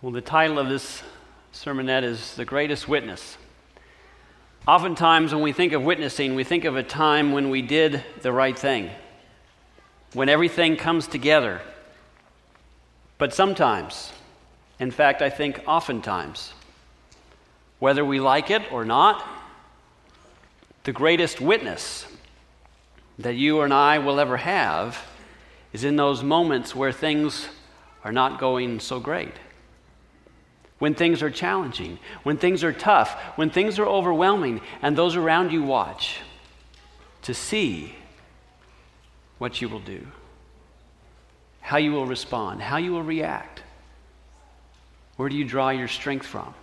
Well, the title of this sermonette is The Greatest Witness. Oftentimes, when we think of witnessing, we think of a time when we did the right thing, when everything comes together. But sometimes, in fact, I think oftentimes, whether we like it or not, the greatest witness that you and I will ever have is in those moments where things are not going so great when things are challenging, when things are tough, when things are overwhelming, and those around you watch to see what you will do, how you will respond, how you will react. Where do you draw your strength from?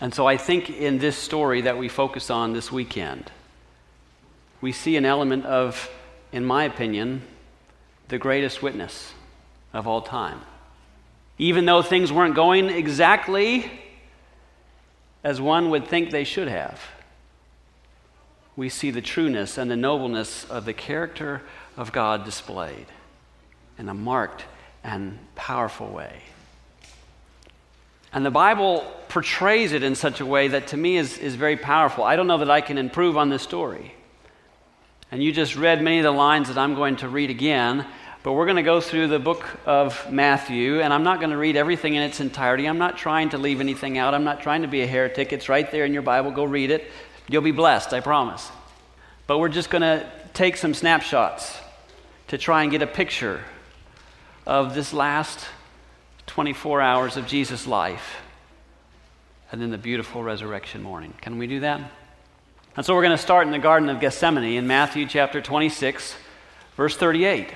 And so I think in this story that we focus on this weekend, we see an element of, in my opinion, the greatest witness of all time even though things weren't going exactly as one would think they should have. We see the trueness and the nobleness of the character of God displayed in a marked and powerful way. And the Bible portrays it in such a way that to me is, is very powerful. I don't know that I can improve on this story. And you just read many of the lines that I'm going to read again. But we're going to go through the book of Matthew, and I'm not going to read everything in its entirety. I'm not trying to leave anything out. I'm not trying to be a heretic. It's right there in your Bible. Go read it. You'll be blessed, I promise. But we're just going to take some snapshots to try and get a picture of this last 24 hours of Jesus' life and then the beautiful resurrection morning. Can we do that? And so we're going to start in the Garden of Gethsemane in Matthew chapter 26, verse 38.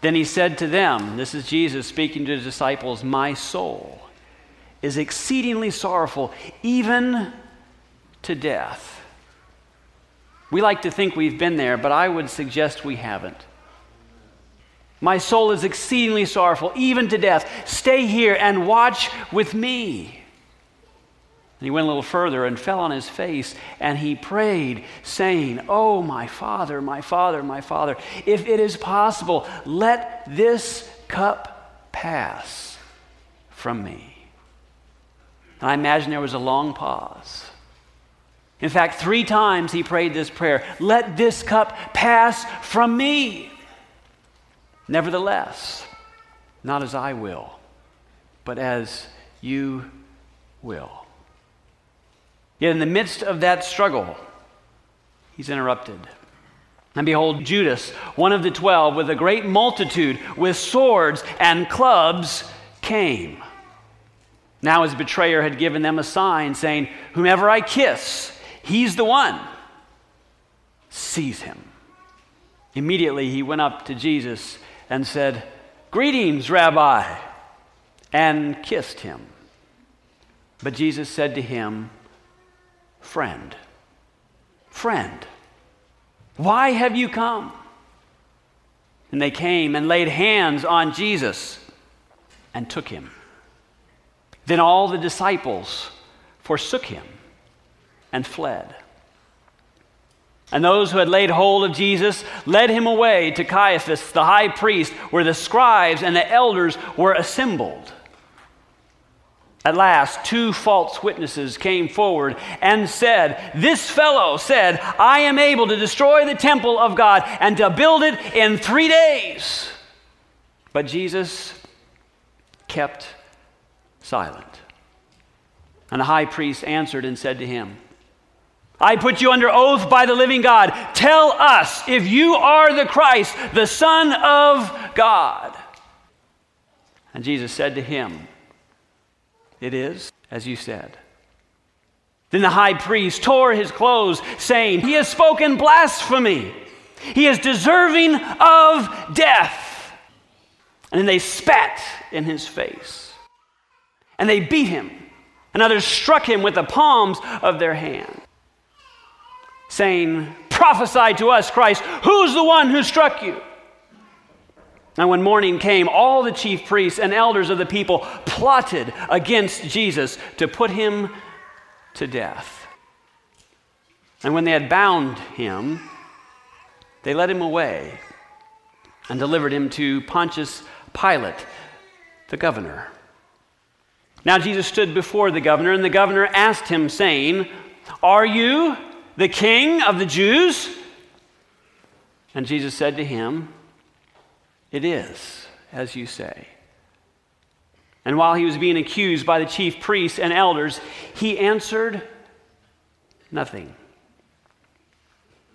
Then he said to them, This is Jesus speaking to the disciples, My soul is exceedingly sorrowful, even to death. We like to think we've been there, but I would suggest we haven't. My soul is exceedingly sorrowful, even to death. Stay here and watch with me. And he went a little further and fell on his face, and he prayed, saying, Oh, my Father, my Father, my Father, if it is possible, let this cup pass from me. And I imagine there was a long pause. In fact, three times he prayed this prayer Let this cup pass from me. Nevertheless, not as I will, but as you will. Yet in the midst of that struggle, he's interrupted. And behold, Judas, one of the twelve, with a great multitude, with swords and clubs, came. Now his betrayer had given them a sign, saying, Whomever I kiss, he's the one. Seize him. Immediately he went up to Jesus and said, Greetings, Rabbi, and kissed him. But Jesus said to him, Friend, friend, why have you come? And they came and laid hands on Jesus and took him. Then all the disciples forsook him and fled. And those who had laid hold of Jesus led him away to Caiaphas, the high priest, where the scribes and the elders were assembled. At last, two false witnesses came forward and said, This fellow said, I am able to destroy the temple of God and to build it in three days. But Jesus kept silent. And the high priest answered and said to him, I put you under oath by the living God. Tell us if you are the Christ, the Son of God. And Jesus said to him, it is as you said. Then the high priest tore his clothes, saying, He has spoken blasphemy. He is deserving of death. And then they spat in his face. And they beat him. And others struck him with the palms of their hand, saying, Prophesy to us, Christ, who's the one who struck you? And when morning came, all the chief priests and elders of the people plotted against Jesus to put him to death. And when they had bound him, they led him away and delivered him to Pontius Pilate. the governor. Now Jesus stood before the governor, and the governor asked him, saying, Are you the king of the Jews? And Jesus said to him, It is, as you say. And while he was being accused by the chief priests and elders, he answered nothing.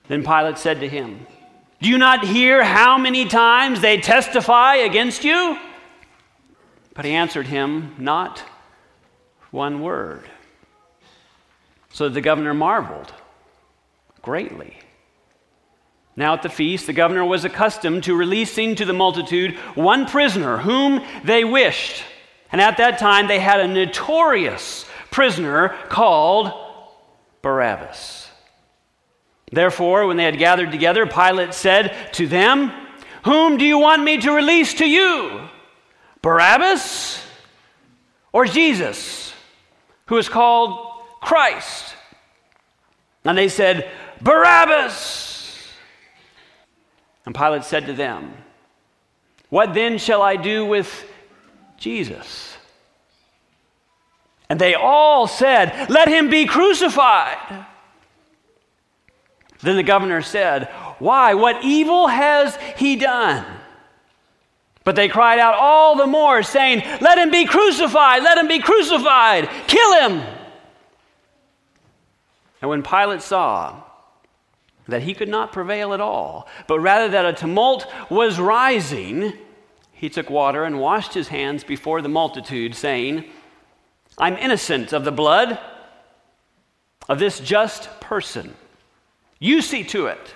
Then Pilate said to him, Do you not hear how many times they testify against you? But he answered him, Not one word. So the governor marveled greatly. Now at the feast, the governor was accustomed to releasing to the multitude one prisoner whom they wished. And at that time, they had a notorious prisoner called Barabbas. Therefore, when they had gathered together, Pilate said to them, Whom do you want me to release to you? Barabbas or Jesus, who is called Christ? And they said, Barabbas. And Pilate said to them, What then shall I do with Jesus? And they all said, Let him be crucified. Then the governor said, Why? What evil has he done? But they cried out all the more, saying, Let him be crucified! Let him be crucified! Kill him! And when Pilate saw that he could not prevail at all, but rather that a tumult was rising, he took water and washed his hands before the multitude, saying, I'm innocent of the blood of this just person. You see to it.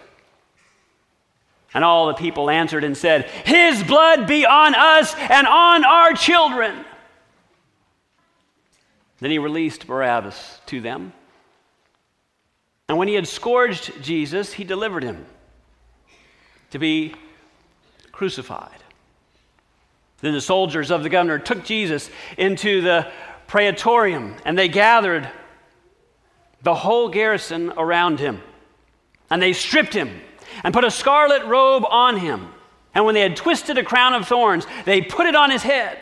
And all the people answered and said, His blood be on us and on our children. Then he released Barabbas to them. And when he had scourged Jesus, he delivered him to be crucified. Then the soldiers of the governor took Jesus into the praetorium, and they gathered the whole garrison around him. And they stripped him and put a scarlet robe on him. And when they had twisted a crown of thorns, they put it on his head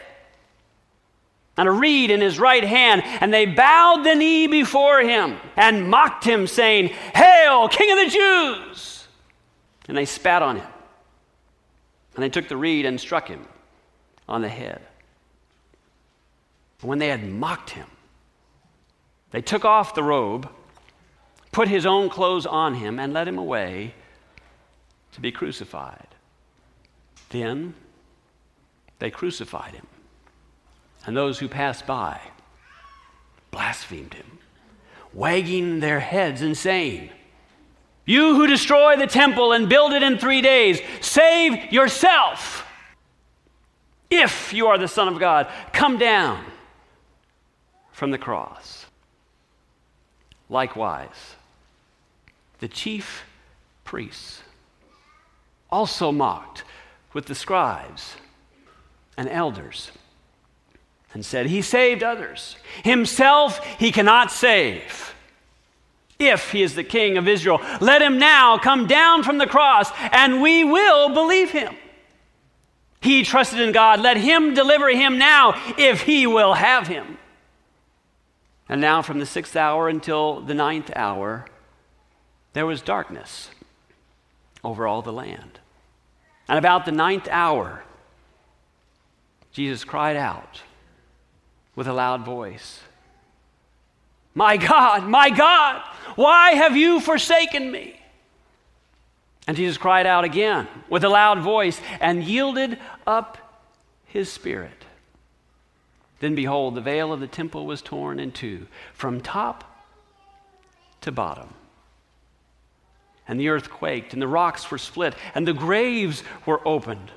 and a reed in his right hand, and they bowed the knee before him and mocked him, saying, Hail, King of the Jews! And they spat on him. And they took the reed and struck him on the head. And when they had mocked him, they took off the robe, put his own clothes on him, and led him away to be crucified. Then they crucified him and those who passed by blasphemed him, wagging their heads and saying, You who destroy the temple and build it in three days, save yourself. If you are the Son of God, come down from the cross. Likewise, the chief priests also mocked with the scribes and elders and said, He saved others. Himself he cannot save. If he is the king of Israel, let him now come down from the cross, and we will believe him. He trusted in God. Let him deliver him now if he will have him. And now, from the sixth hour until the ninth hour, there was darkness over all the land. And about the ninth hour, Jesus cried out with a loud voice My God, my God, why have you forsaken me? And Jesus cried out again with a loud voice and yielded up his spirit. Then behold, the veil of the temple was torn in two from top to bottom. And the earth quaked, and the rocks were split, and the graves were opened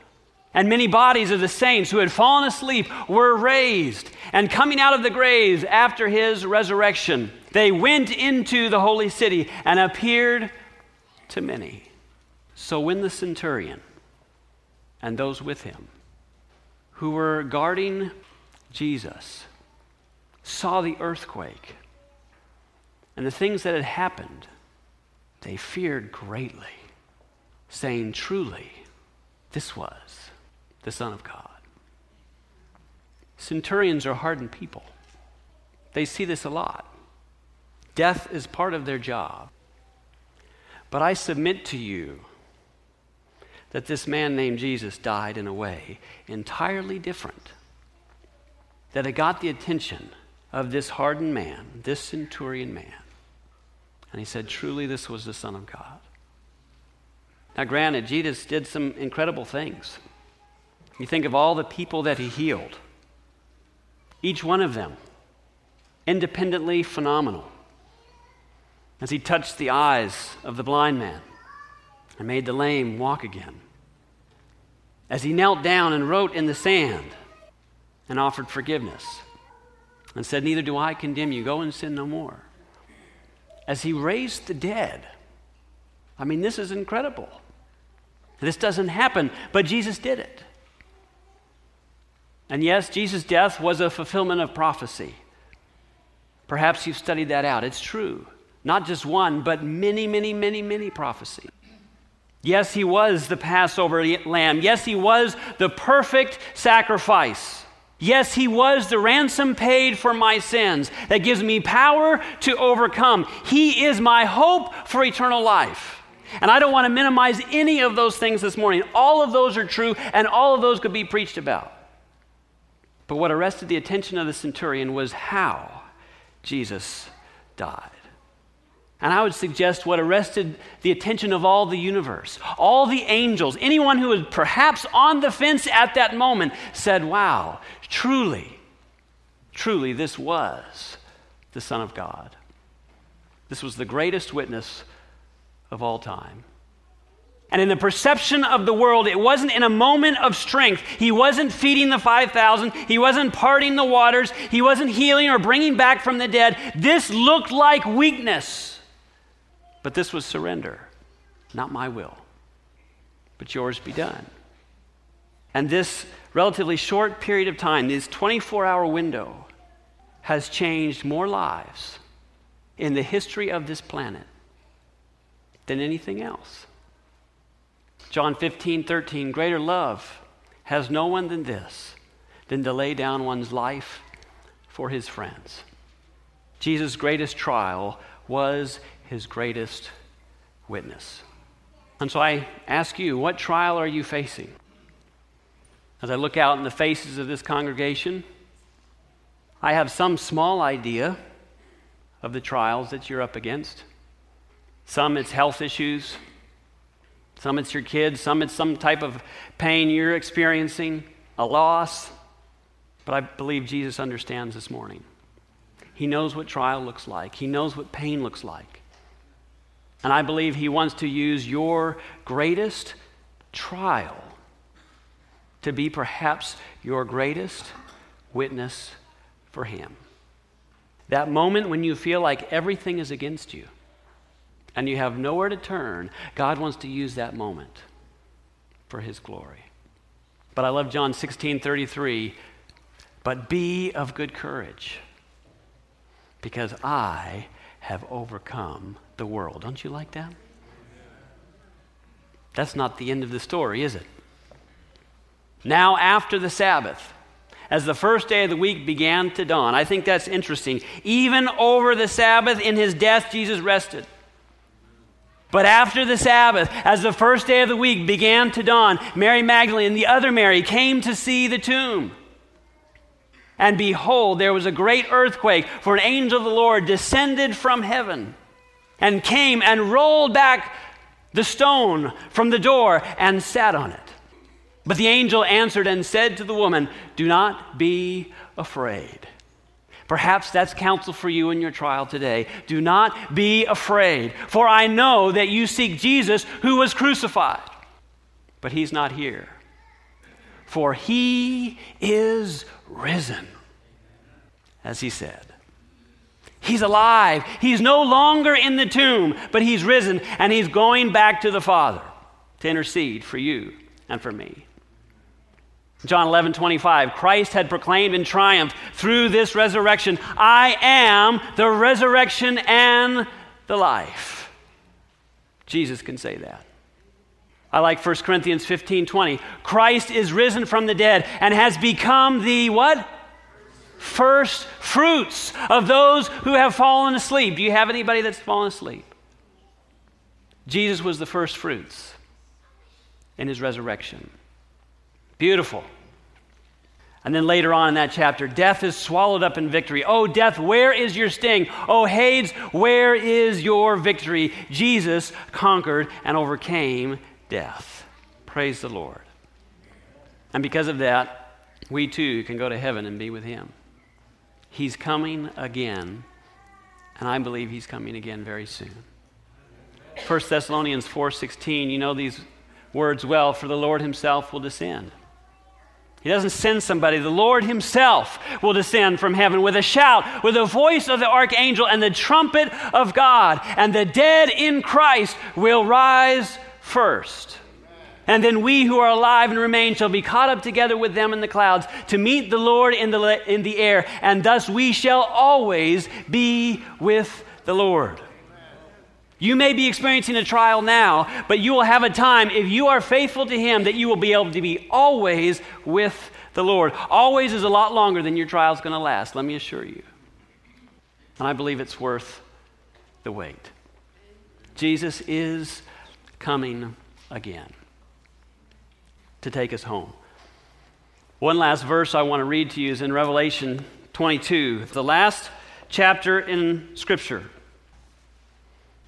and many bodies of the saints who had fallen asleep were raised. And coming out of the graves after his resurrection, they went into the holy city and appeared to many. So when the centurion and those with him who were guarding Jesus saw the earthquake and the things that had happened, they feared greatly, saying, Truly, this was the Son of God. Centurions are hardened people. They see this a lot. Death is part of their job. But I submit to you that this man named Jesus died in a way entirely different, that it got the attention of this hardened man, this centurion man. And he said, Truly, this was the Son of God. Now, granted, Jesus did some incredible things. You think of all the people that he healed, each one of them independently phenomenal. As he touched the eyes of the blind man and made the lame walk again. As he knelt down and wrote in the sand and offered forgiveness and said, Neither do I condemn you, go and sin no more. As he raised the dead. I mean, this is incredible. This doesn't happen, but Jesus did it. And yes, Jesus' death was a fulfillment of prophecy. Perhaps you've studied that out. It's true. Not just one, but many, many, many, many prophecies. Yes, he was the Passover lamb. Yes, he was the perfect sacrifice. Yes, he was the ransom paid for my sins that gives me power to overcome. He is my hope for eternal life. And I don't want to minimize any of those things this morning. All of those are true, and all of those could be preached about. But what arrested the attention of the centurion was how Jesus died. And I would suggest what arrested the attention of all the universe, all the angels, anyone who was perhaps on the fence at that moment said, Wow, truly, truly, this was the Son of God. This was the greatest witness of all time. And in the perception of the world, it wasn't in a moment of strength. He wasn't feeding the 5,000. He wasn't parting the waters. He wasn't healing or bringing back from the dead. This looked like weakness. But this was surrender. Not my will, but yours be done. And this relatively short period of time, this 24 hour window, has changed more lives in the history of this planet than anything else. John 15, 13, greater love has no one than this, than to lay down one's life for his friends. Jesus' greatest trial was his greatest witness. And so I ask you, what trial are you facing? As I look out in the faces of this congregation, I have some small idea of the trials that you're up against. Some it's health issues, some it's your kids, some it's some type of pain you're experiencing, a loss. But I believe Jesus understands this morning. He knows what trial looks like, He knows what pain looks like. And I believe He wants to use your greatest trial to be perhaps your greatest witness for Him. That moment when you feel like everything is against you and you have nowhere to turn, God wants to use that moment for his glory. But I love John 16 33. But be of good courage, because I have overcome the world. Don't you like that? That's not the end of the story, is it? Now, after the Sabbath, as the first day of the week began to dawn, I think that's interesting. Even over the Sabbath in his death, Jesus rested. But after the Sabbath, as the first day of the week began to dawn, Mary Magdalene and the other Mary came to see the tomb. And behold, there was a great earthquake, for an angel of the Lord descended from heaven and came and rolled back the stone from the door and sat on it. But the angel answered and said to the woman, Do not be afraid. Perhaps that's counsel for you in your trial today. Do not be afraid, for I know that you seek Jesus who was crucified. But he's not here, for he is risen, as he said. He's alive. He's no longer in the tomb, but he's risen and he's going back to the Father to intercede for you and for me. John 11, 25. Christ had proclaimed in triumph through this resurrection, I am the resurrection and the life. Jesus can say that. I like 1 Corinthians 15, 20. Christ is risen from the dead and has become the what? first fruits of those who have fallen asleep. Do you have anybody that's fallen asleep? Jesus was the first fruits in his resurrection. Beautiful. And then later on in that chapter, death is swallowed up in victory. Oh, death, where is your sting? Oh, Hades, where is your victory? Jesus conquered and overcame death. Praise the Lord. And because of that, we too can go to heaven and be with him. He's coming again, and I believe he's coming again very soon. 1 Thessalonians 4:16, you know these words well, for the Lord himself will descend. He doesn't send somebody. The Lord Himself will descend from heaven with a shout, with the voice of the archangel and the trumpet of God, and the dead in Christ will rise first. And then we who are alive and remain shall be caught up together with them in the clouds to meet the Lord in the, in the air, and thus we shall always be with the Lord. You may be experiencing a trial now, but you will have a time, if you are faithful to Him, that you will be able to be always with the Lord. Always is a lot longer than your trial is going to last, let me assure you. And I believe it's worth the wait. Jesus is coming again to take us home. One last verse I want to read to you is in Revelation 22, the last chapter in Scripture.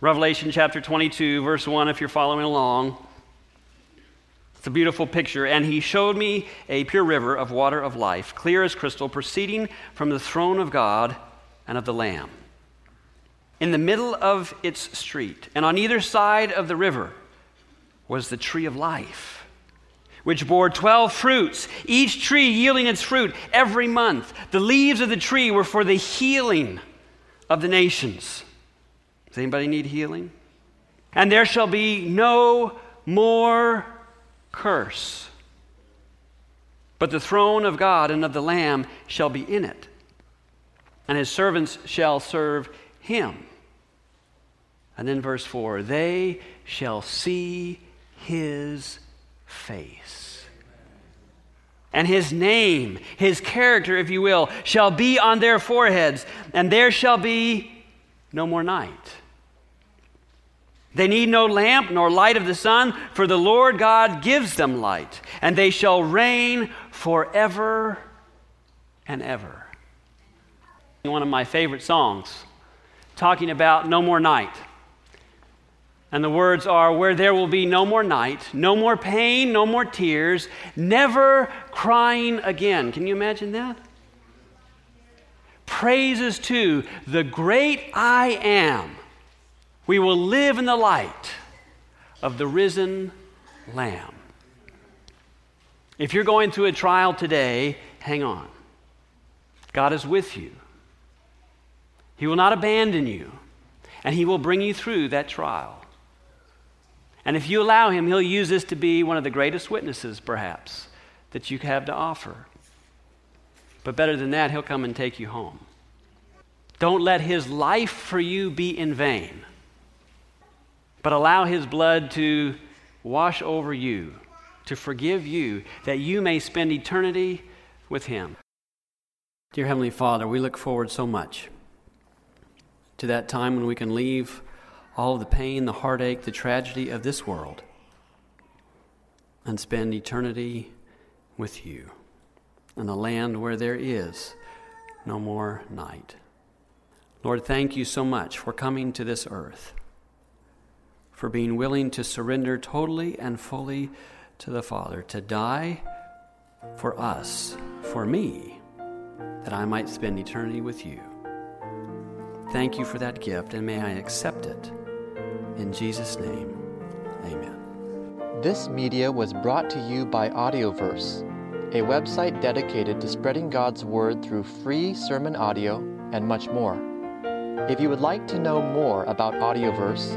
Revelation chapter 22, verse 1, if you're following along. It's a beautiful picture. And he showed me a pure river of water of life, clear as crystal, proceeding from the throne of God and of the Lamb. In the middle of its street, and on either side of the river, was the tree of life, which bore 12 fruits, each tree yielding its fruit every month. The leaves of the tree were for the healing of the nations. Does anybody need healing? And there shall be no more curse. But the throne of God and of the Lamb shall be in it, and his servants shall serve him. And then verse 4 they shall see his face. And his name, his character, if you will, shall be on their foreheads, and there shall be no more night. They need no lamp nor light of the sun, for the Lord God gives them light, and they shall reign forever and ever. One of my favorite songs, talking about no more night. And the words are, Where there will be no more night, no more pain, no more tears, never crying again. Can you imagine that? praises to the great I am, we will live in the light of the risen Lamb. If you're going through a trial today, hang on. God is with you. He will not abandon you, and He will bring you through that trial. And if you allow Him, He'll use this to be one of the greatest witnesses, perhaps, that you have to offer. But better than that, he'll come and take you home. Don't let his life for you be in vain, but allow his blood to wash over you, to forgive you, that you may spend eternity with him. Dear Heavenly Father, we look forward so much to that time when we can leave all of the pain, the heartache, the tragedy of this world and spend eternity with you in a land where there is no more night. Lord, thank you so much for coming to this earth, for being willing to surrender totally and fully to the Father, to die for us, for me, that I might spend eternity with you. Thank you for that gift, and may I accept it. In Jesus' name, amen. This media was brought to you by Audioverse a website dedicated to spreading God's Word through free sermon audio and much more. If you would like to know more about Audioverse,